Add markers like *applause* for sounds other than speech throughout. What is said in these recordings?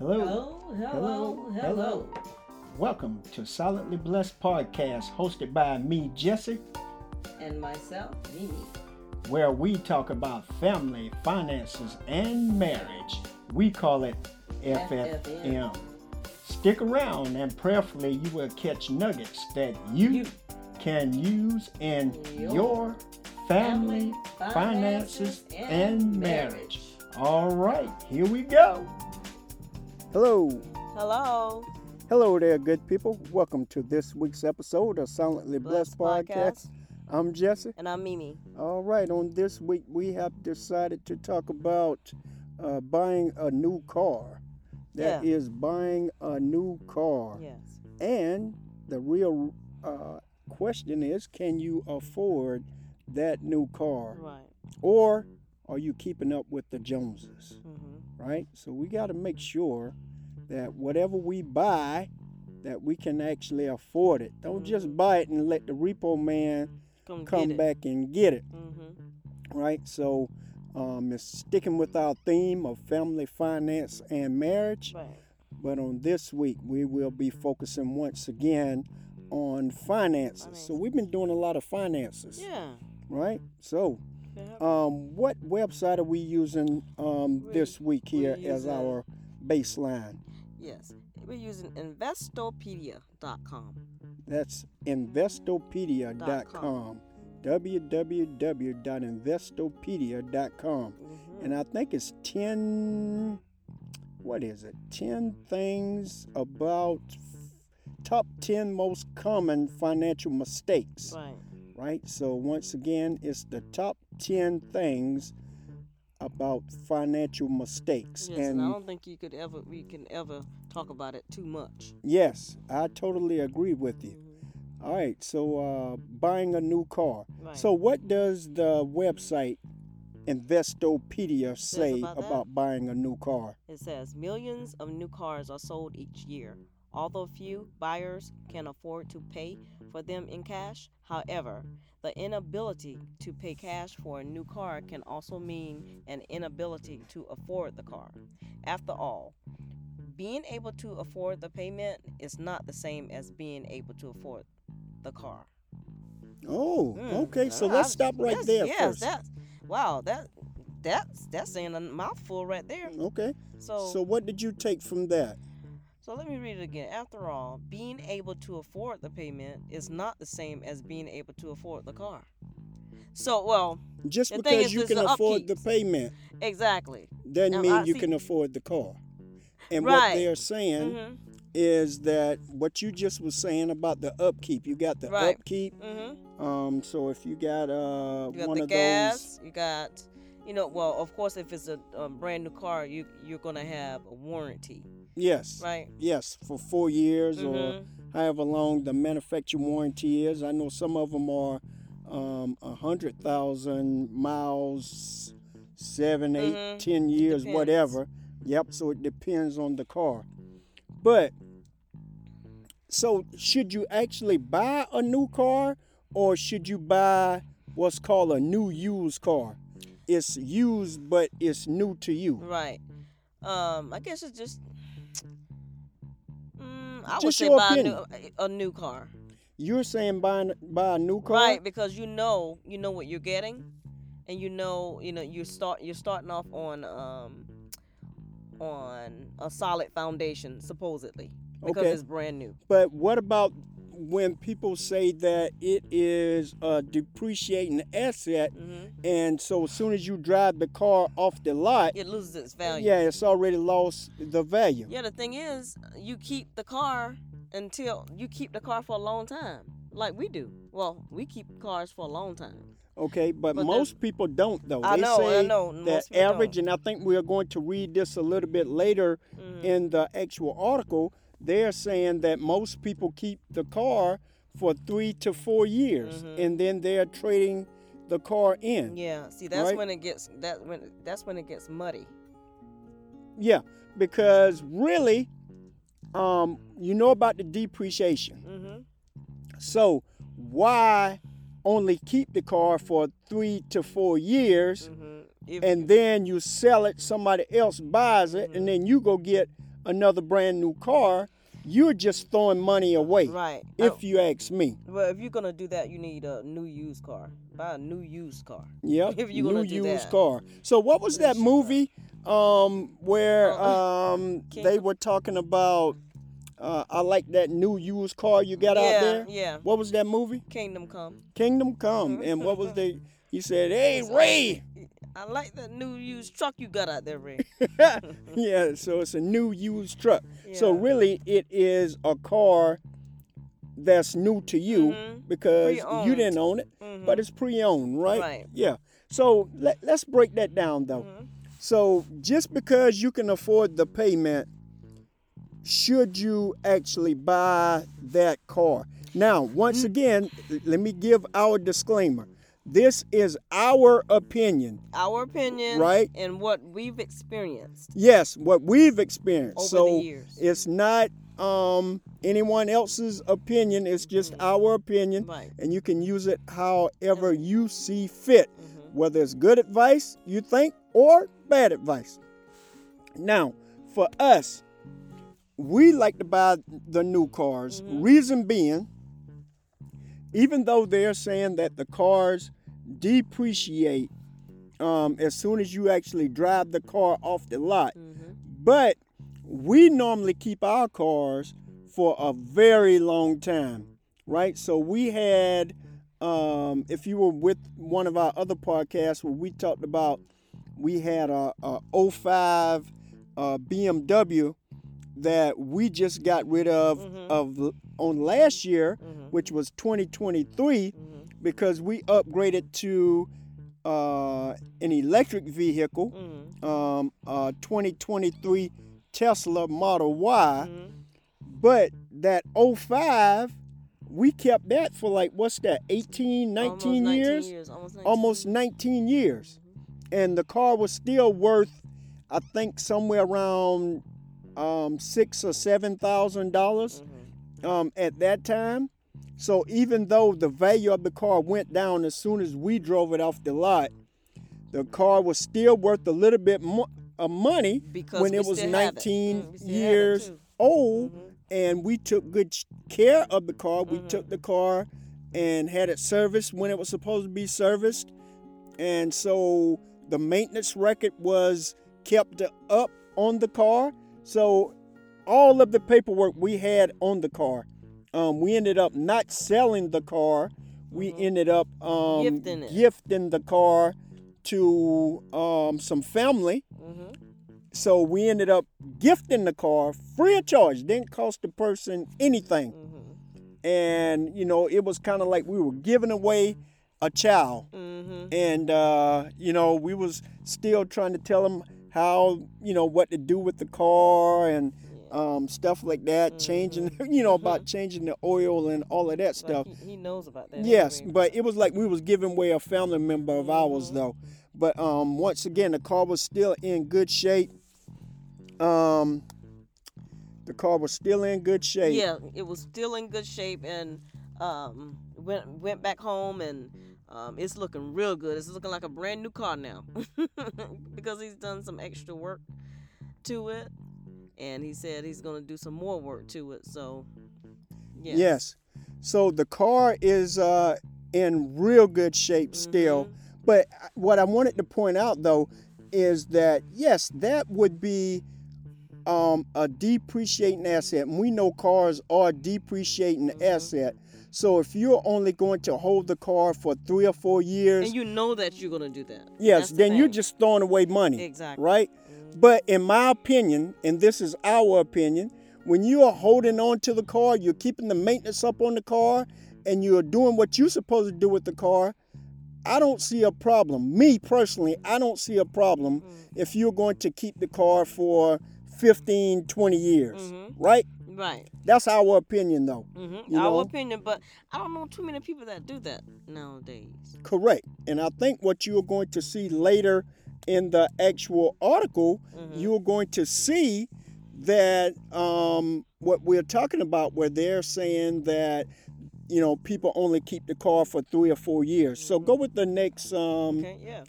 Hello. Hello, hello, hello. Welcome to Silently Blessed Podcast, hosted by me, Jesse, And myself, Mimi. where we talk about family, finances, and marriage. We call it FFM. FFM. Stick around and prayerfully you will catch nuggets that you, You. can use in Your your family, finances, and and marriage. marriage. All right, here we go. Hello. Hello. Hello there, good people. Welcome to this week's episode of Silently Blessed, Podcast. I'm Jesse. And I'm Mimi. All right, on this week, we have decided to talk about uh, buying a new car. Yeah. That is buying a new car. Yes. And the real uh, question is can you afford that new car? Right. Or are you keeping up with the Joneses? Mm-hmm. Right? So we got to make sure that whatever we buy, that we can actually afford it. Don't just buy it and let the repo man Come, come back and get it, Mm-hmm. right? So um, it's sticking with our theme of family, finance, and marriage. Right. But on this week, we will be focusing once again on finances. So we've been doing a lot of finances, Yeah. right? So. Um, what website are we using um, We- this week here as our baseline? Yes. We're using investopedia.com. That's investopedia.com. www.investopedia.com. Mm-hmm. And I think it's 10, what is it? 10 things about top 10 most common financial mistakes, Right. right? So, once again, it's the top 10 things about financial mistakes. Yes, and, I don't think you could ever we can ever talk about it too much. Yes, I totally agree with you. All right, so uh, buying a new car. Right. So, what does the website Investopedia say about about, buying a new car? It says millions of new cars are sold each year. Although few buyers can afford to pay for them in cash, however, the inability to pay cash for a new car can also mean an inability to afford the car. After all, being able to afford the payment is not the same as being able to afford the car. Oh, Mm, okay. So uh, let's stop right there yes, first. that's wow. That that's that's saying a mouthful right there. Okay. So So, what did you take from that? So let me read it again. After all, being able to afford the payment is not the same as being able to afford the car. So, well, Just because is, you can the afford the payment exactly. doesn't Now, mean I you see- can afford the car. And what they're saying Mhm. is that what you just was saying about the upkeep. You got the Right. upkeep. Mhm. Um, so if you got uh You got one the of gas. You got, you know, well, of course, if it's a um, brand new car, you you're gonna have a warranty, those, yes, right? yes, for four years or Mhm. however long the manufacturer warranty is. I know some of them are um, a hundred thousand miles, seven, eight, Mhm. ten years, Depends. whatever. Yep. So it depends on the car, but so should you actually buy a new car or should you buy what's called a new used car? It's used, but it's new to you. Right. Um, I guess it's just. Mm, I would Just say your buy a new, opinion. a new car. You're saying buying buy a new car, Right, because you know you know what you're getting, and you know you know you start you're starting off on um on a solid foundation supposedly because Okay. it's brand new. But what about when people say that it is a depreciating asset, hmm and so as soon as you drive the car off the lot, It loses its value. yeah, it's already lost the value. Yeah, the thing is, you keep the car until you keep the car for a long time, like we do. Well, we keep cars for a long time. Okay, but, But most people don't though. I they know, I say know, that most people average, and I think we are going to read this a little bit later Mhm. in the actual article. They're saying that most people keep the car for three to four years, Mhm. and then they're trading the car in. Yeah, see, that's Right. when it gets that when that's when it gets muddy. Yeah, because really, um, you know about the depreciation. hmm So why only keep the car for three to four years hmm If and then you sell it, somebody else buys it, and then you go get another brand new car, you're just throwing money away. Right. If you ask me. Well, if you're gonna do that, you need a new used car. Buy a new used car. Yep. *laughs* If you're new gonna do used that. car. So what was that movie um where Uh, um *laughs* they were talking about uh I like that new used car you got yeah, out there? yeah. What was that movie? Kingdom Come. Kingdom Come. And what was the? *laughs* he said, "Hey, Ray." I like that new used truck you got out there, Ray. *laughs* yeah, so it's a new used truck. So really it is a car that's new to you Mhm. because you Pre-owned. didn't own it, Mhm. but it's pre-owned, right? Right. Yeah. So let, let's break that down though. Mhm. So just because you can afford the payment, should you actually buy that car? Now, once again, let me give our disclaimer. This is our opinion. Our opinion, Right. and what we've experienced. Yes, what we've experienced. Over so the years. it's not um, anyone else's opinion. It's just our opinion, Right. and you can use it however you see fit, Mhm. whether it's good advice you think or bad advice. Now, for us, we like to buy the new cars. Mhm. Reason being, even though they're saying that the cars depreciate um, as soon as you actually drive the car off the lot, Mhm. but we normally keep our cars for a very long time, right? So we had, um, if you were with one of our other podcasts where we talked about, we had a, a 05 uh, BMW that we just got rid of Mhm. of on last year, Mhm. Which was 2023, Mhm. because we upgraded to uh, an electric vehicle Mhm. um, uh, 2023 Tesla Model Y, Mhm. but that 05, we kept that for like, what's that, 18, 19 Almost years? Almost 19 Almost 19 years. And the car was still worth, I think, somewhere around um, six or seven thousand dollars Mhm. um, at that time. So even though the value of the car went down as soon as we drove it off the lot, the car was still worth a little bit more of money Because when it was still had it. 19 Mm, we still had it years old, Mhm. and we took good care of the car. We Mhm. took the car and had it serviced when it was supposed to be serviced, and so the maintenance record was kept up on the car. So all of the paperwork we had on the car, um, we ended up not selling the car. We Mhm. ended up um, Gifting gifting the car to um, some family. Mhm. So we ended up gifting the car free of charge. Didn't cost the person anything. Mhm. And, you know, it was kind of like we were giving away a child. Mhm. And, uh, you know, we was still trying to tell them how, you know, what to do with the car and um, stuff like that. Changing, *laughs* you know, about changing the oil and all of that Like, stuff. he, he knows about that. Yes, anyway. but it was like we was giving away a family member of ours Mhm. though. But um once again the car was still in good shape. Um the car was still in good shape. yeah, it was still in good shape, and um, went went back home, and um, it's looking real good. It's looking like a brand new car now, *laughs* because he's done some extra work to it, and he said he's gonna do some more work to it. So, yes. Yes. So the car is uh in real good shape still. Mhm. But what I wanted to point out though is that yes, that would be um, a depreciating asset. And we know cars are depreciating Mhm. asset. So if you're only going to hold the car for three or four years, and you know that you're gonna do that. yes, the then you're just throwing away money, exactly right? But in my opinion, and this is our opinion, when you are holding on to the car, you're keeping the maintenance up on the car, and you're doing what you're supposed to do with the car, I don't see a problem. Me personally, I don't see a problem Mhm. if you're going to keep the car for 15, 20 years, Mhm. right? Right. That's our opinion, though. hmm You Our know? opinion, but I don't know too many people that do that nowadays. Correct. And I think what you are going to see later in the actual article, Mhm. you're going to see that um, what we're talking about, where they're saying that you know people only keep the car for three or four years. So go with the next um, Okay, yeah.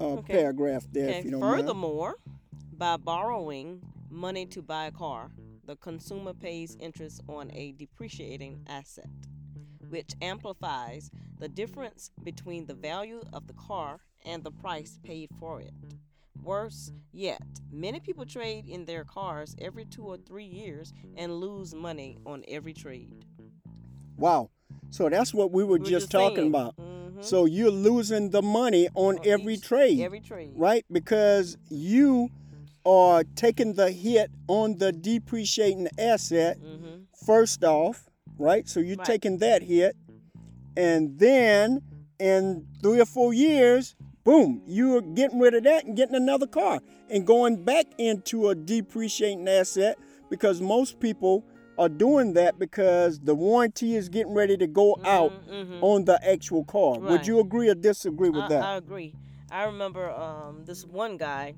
uh, Okay. paragraph there, Okay. if you don't mind. Furthermore, by borrowing money to buy a car, the consumer pays interest on a depreciating asset, which amplifies the difference between the value of the car and the price paid for it. Worse yet, many people trade in their cars every two or three years and lose money on every trade. Wow. So that's what we were We were just, talking saying. about. Mhm. So you're losing the money on On every each- trade, Every trade. right? Because you are taking the hit on the depreciating asset Mm-hmm. first off, right? So you're Right. taking that hit, and then in three or four years, boom, you're getting rid of that and getting another car and going back into a depreciating asset because most people are doing that because the warranty is getting ready to go out Mhm. on the actual car. Would you agree or disagree with I, that? I agree. I remember um, this one guy.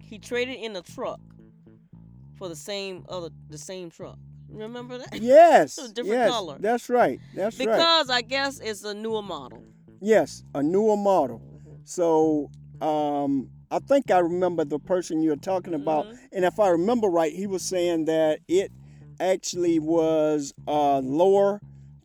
He traded in a truck for the same other the same truck. Remember that? *laughs* yes, different yes, color. that's right. That's right. because I guess it's a newer model. Yes, a newer model. So um, I think I remember the person you're talking about, Mhm. and if I remember right, he was saying that it actually was a lower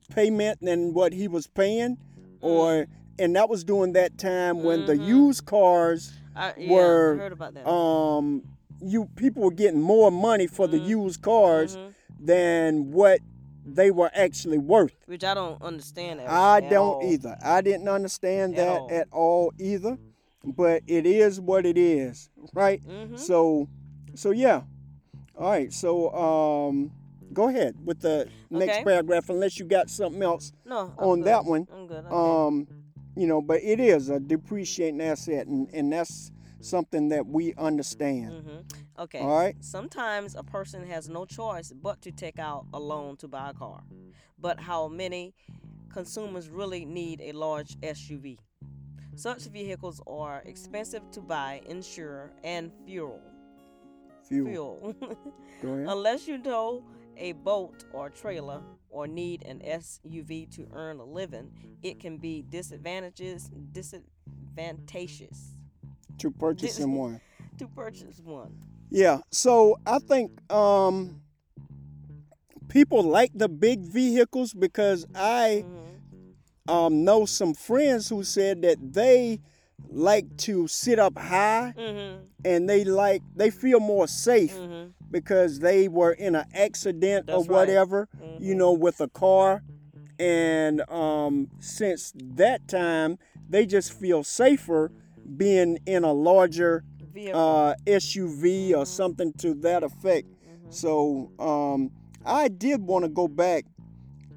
payment than what he was paying, or and that was during that time when the Mhm. used cars, I yeah, Were, I heard about that. um, you people were getting more money for the Mhm. used cars Mhm. than what they were actually worth. Which I don't understand. At, I don't all. either. I didn't understand At that all. at all either. But it is what it is, right? Mhm. So, so yeah. All right. So, um, go ahead with the next Okay. paragraph, unless you got something else. No, I'm on good. that one, I'm good. Um, you know, but it is a depreciating asset, and and that's something that we understand. hmm Okay. All right. Sometimes a person has no choice but to take out a loan to buy a car. But how many consumers really need a large SUV? Such vehicles are expensive to buy, insure, and fuel. Fuel. Fuel. *laughs* Go ahead. Unless you tow a boat or trailer or need an SUV to earn a living, it can be disadvantages disadvantageous to purchasing one. *laughs* to purchase one. Yeah. So I think um, people like the big vehicles because I Mhm. um, know some friends who said that they like to sit up high Mhm. and they like they feel more safe Mhm. because they were in an accident or That's right. whatever, you know, with a car. And um, since that time, they just feel safer being in a larger. Uh, SUV or something to that effect. Mhm. So um, I did want to go back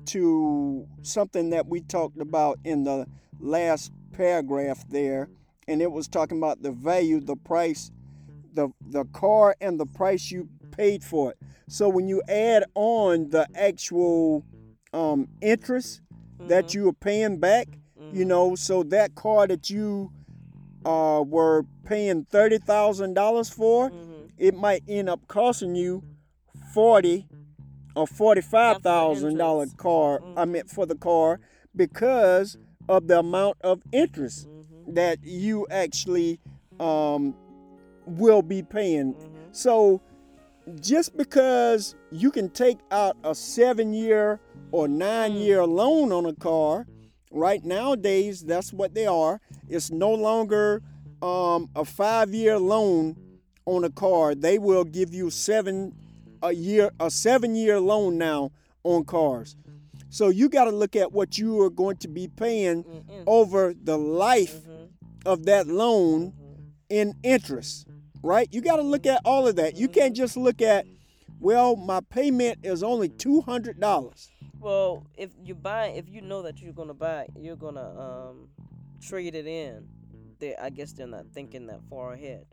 to something that we talked about in the last paragraph there, and it was talking about the value, the price, the the car, and the price you paid for it. So when you add on the actual um, interest that Mhm. you are paying back, you Mhm. know, so that car that you uh, were paying thirty thousand dollars for, Mhm. it might end up costing you forty or forty-five thousand dollar car. I Mhm. meant for the car because of the amount of interest Mhm. that you actually um, will be paying. Mhm. So just because you can take out a seven-year or nine-year loan on a car, right nowadays that's what they are. It's no longer um, a five-year loan on a car. They will give you seven a year, a seven-year loan now on cars. So you got to look at what you are going to be paying Mm, in- over the life Mhm. of that loan Mhm. in interest, right? You got to look at all of that. You can't just look at, well, my payment is only two hundred dollars. Well, if you buy, if you know that you're gonna buy, you're gonna um trade it in. They, I guess they're not thinking that far ahead.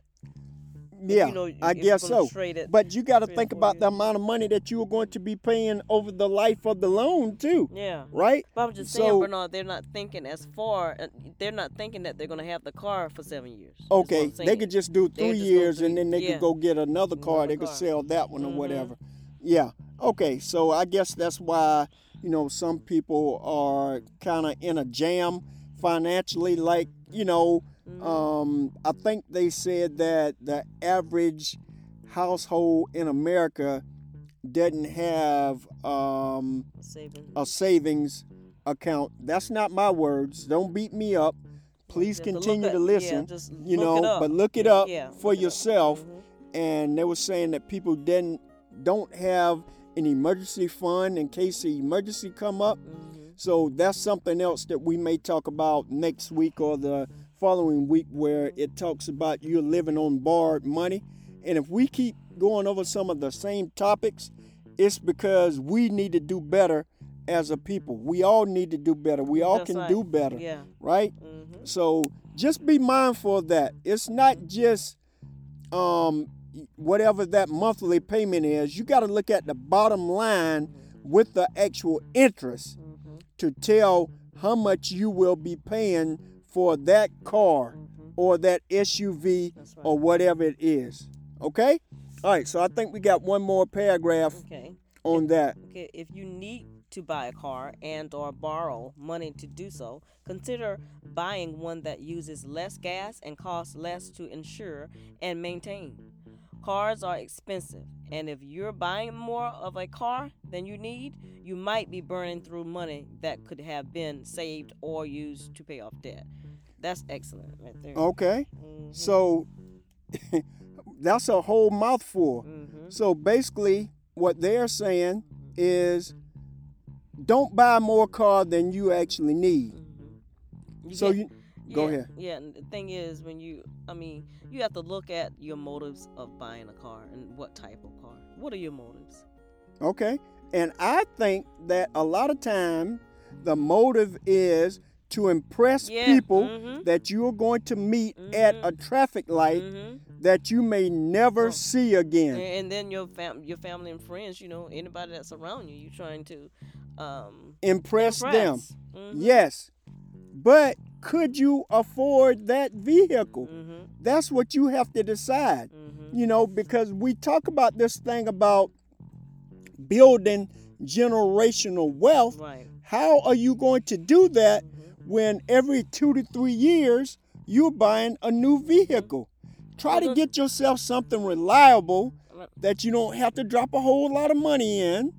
Yeah, you know, I guess so. It. But you got to think about the amount of money that you are going to be paying over the life of the loan too, yeah. right? But I'm just So- saying, Bernard, they're not thinking as far. uh, They're not thinking that they're gonna have the car for seven years. Okay, they could just do three just years and then they yeah. could go get another car. Another they could car. sell that one or Mhm. whatever. Yeah. Okay, so I guess that's why you know some people are kind of in a jam financially. Like you know, um, I think they said that the average household in America doesn't have um, a savings account. That's not my words. Don't beat me up. Please You have to continue at- to yeah, listen. just you know, but look it up Yeah, for it up. yourself. Mhm. And they were saying that people didn't don't have an emergency fund in case the emergency come up. Mhm. So that's something else that we may talk about next week or the following week where it talks about you're living on borrowed money. And if we keep going over some of the same topics, it's because we need to do better as a people. We all need to do better. We all That's can right. do better, Yeah. right? hmm So just be mindful of that. It's not just um, whatever that monthly payment is. You got to look at the bottom line with the actual interest to tell how much you will be paying for that car or that SUV right. or whatever it is. Okay? All right, so I think we got one more paragraph Okay. on that. Okay. If you need to buy a car and or borrow money to do so, consider buying one that uses less gas and costs less to insure and maintain. Cars are expensive, and if you're buying more of a car than you need, you might be burning through money that could have been saved or used to pay off debt. That's excellent right there. Okay? Mhm. So *laughs* that's a whole mouthful. Mhm. So basically, what they're saying is don't buy more car than you actually need. Mhm. You So get- you go yeah, ahead. Yeah, and the thing is, when you, I mean, you have to look at your motives of buying a car and what type of car. What are your motives? Okay. And I think that a lot of time the motive is to impress Yeah, people mhm. that you're going to meet at a traffic light hmm that you may never Oh. see again. And then your fam, your family and friends, you know, anybody that's around you, you're trying to um, Impress, them. impress. Mhm. Yes. But could you afford that vehicle? Mhm. That's what you have to decide. Mhm. You know, because we talk about this thing about building generational wealth. Right. How are you going to do that Mhm. when every two to three years you're buying a new vehicle? Try to get yourself something reliable that you don't have to drop a whole lot of money in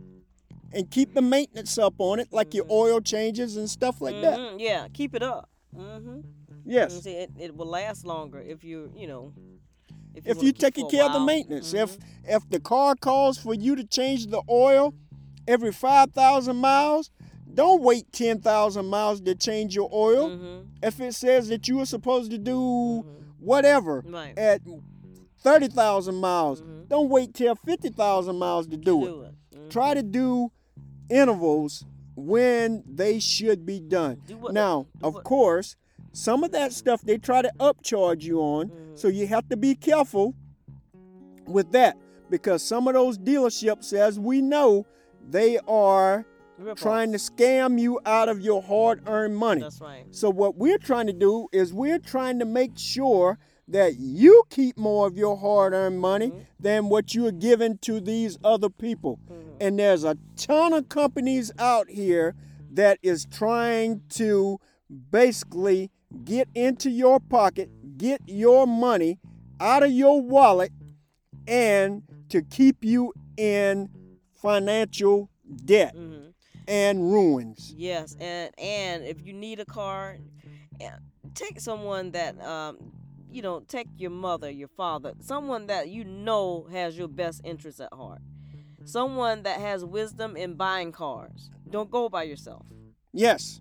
and keep the maintenance up on it, like your oil changes and stuff like that. Yeah, keep it up. Hmm Yes. See, it, it will last longer if you, you know, If wanna you're taking care of the maintenance, if Mhm. if the car calls for you to change the oil every five thousand miles, don't wait ten thousand miles to change your oil. Mhm. If it says that you are supposed to do Mhm. whatever Right. at thirty thousand miles, Mhm. don't wait till fifty thousand miles to do it. do it. Mhm. Try to do intervals when they should be done. Do what- now, of what- course, some of that stuff they try to upcharge you on, Mhm. so you have to be careful with that because some of those dealerships, as we know, they are Rip trying to scam you out of your hard-earned money. That's right. So what we're trying to do is we're trying to make sure that you keep more of your hard-earned money Mhm. than what you're giving to these other people. Mhm. And there's a ton of companies out here that is trying to basically get into your pocket, get your money out of your wallet and to keep you in financial debt Mhm. and ruins. Yes, and and if you need a car, eh, take someone that um, you know, take your mother, your father, someone that you know has your best interests at heart, someone that has wisdom in buying cars. Don't go by yourself. Yes.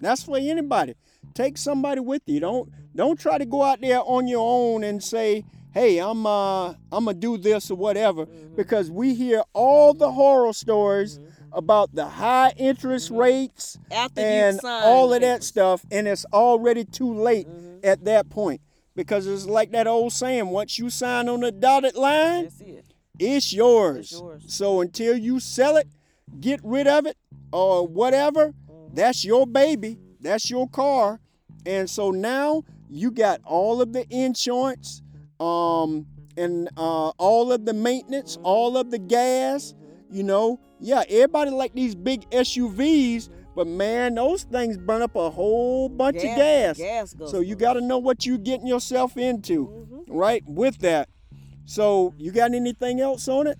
That's for anybody. Take somebody with you. Don't don't try to go out there on your own and say, "Hey, I'm uh I'm gonna do this or whatever," Mhm. because we hear all the horror stories Mhm. about the high interest Mhm. rates After and all of that stuff, and it's already too late Mhm. at that point. Because it's like that old saying: once you sign on the dotted line, it. it's yours. It's yours. So until you sell it, get rid of it, or whatever, Mhm. that's your baby. That's your car. And so now you got all of the insurance, um, and uh, all of the maintenance, all of the gas. You know, yeah, everybody like these big SUVs, but man, those things burn up a whole bunch of gas. Gas goes. So you got to know what you're getting yourself into, Mhm. right? With that. So you got anything else on it?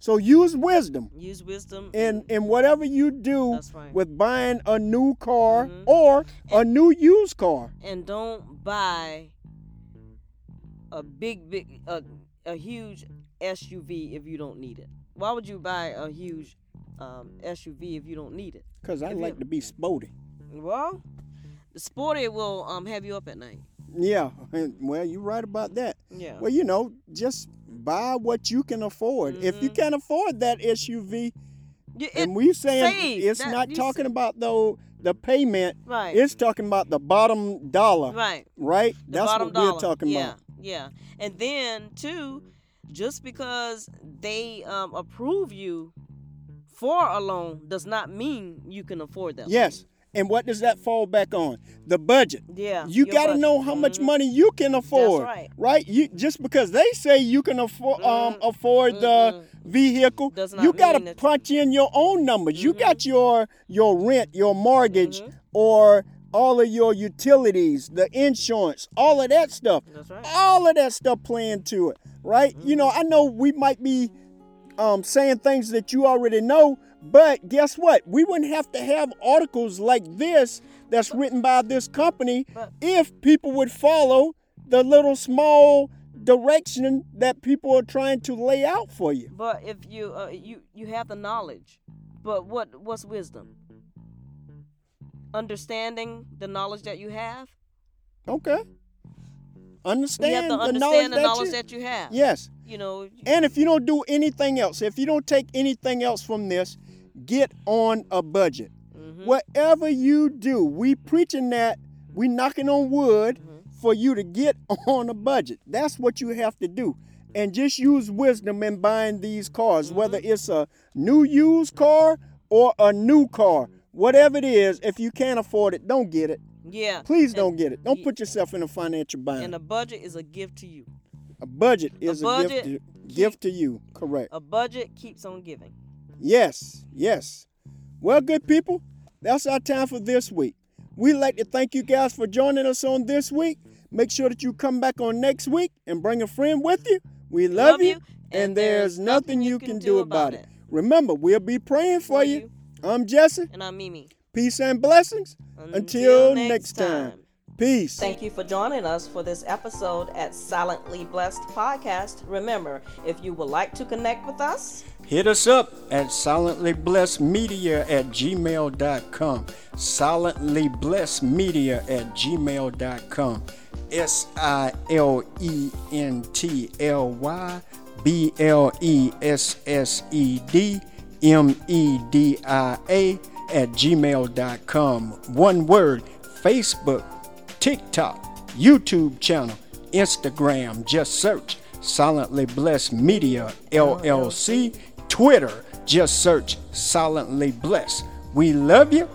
So use wisdom Use wisdom. in in whatever you do right. with buying a new car Mhm. or a new used car. and don't buy a big big a, a huge SUV if you don't need it. Why would you buy a huge um, SUV if you don't need it? Cause I If you- like to be sporty. Well, the sporty will um have you up at night. Yeah, well, you're right about that. Yeah. Well, you know, just buy what you can afford. If you Mhm. can't afford that SUV, You- it- and we're saying it's That- not talking about though the payment. right. It's talking about the bottom dollar, right. right? The That's what dollar. we're talking yeah, about. Yeah. And then too, just because they um approve you for a loan does not mean you can afford that. loan. Yes. And what does that fall back on? The budget. Yeah. You got to know how much Mhm. money you can afford. That's right. Right? You just because they say you can afford um Mm, afford the vehicle, you got to punch in your own numbers. You Mhm. got your your rent, your mortgage, Mhm. or all of your utilities, the insurance, all of that stuff. That's right. All of that stuff playing to it, right? You know, I know we might be um, saying things that you already know, but guess what? We wouldn't have to have articles like this that's written by this company if people would follow the little small direction that people are trying to lay out for you. But if you uh, you you have the knowledge, but what what's wisdom? Understanding the knowledge that you have. Okay. Understand you have to the understand knowledge, the that, knowledge you, that you have. Yes. You know. And if you don't do anything else, if you don't take anything else from this, get on a budget. mhm, Whatever you do, we preaching that, we knocking on wood mhm. for you to get *laughs* on a budget. That's what you have to do. And just use wisdom in buying these cars, whether it's a new used car or a new car. Whatever it is, if you can't afford it, don't get it. Yeah. Please don't get it. Don't put yourself in a financial bind. And a budget is a gift to you. A budget is a, budget gift, to, gift to you. Correct. A budget keeps on giving. Yes, yes. Well, good people, that's our time for this week. We'd like to thank you guys for joining us on this week. Make sure that you come back on next week and bring a friend with you. We love, you, and, there's nothing you can do about it. Remember, we'll be praying for you. I'm Jesse. And I'm Mimi. Peace and blessings. Until next time. Peace. Thank you for joining us for this episode at Silently Blessed Podcast. Remember, if you would like to connect with us, Hit us up at silentlyblessedmedia at gmail.com. Silentlyblessedmedia at gmail.com. S I L E N T L Y B L E S S E D M E D I A at gmail.com. One word Facebook, TikTok, YouTube channel, Instagram. Just search Silently Blessed Media LLC. Twitter, just search Silently Blessed. We love you,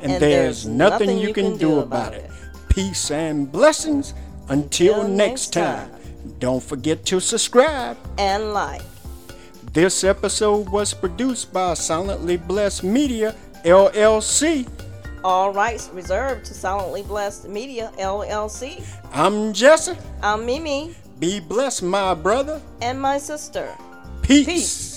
and, there's, nothing, you can, do about it. Peace and blessings. Until Until next next time. time. Don't forget to subscribe. and like. This episode was produced by Silently Blessed Media LLC. All rights reserved to Silently Blessed Media LLC. I'm Jesse. I'm Mimi Be blessed, my brother. and my sister. Peace. Peace.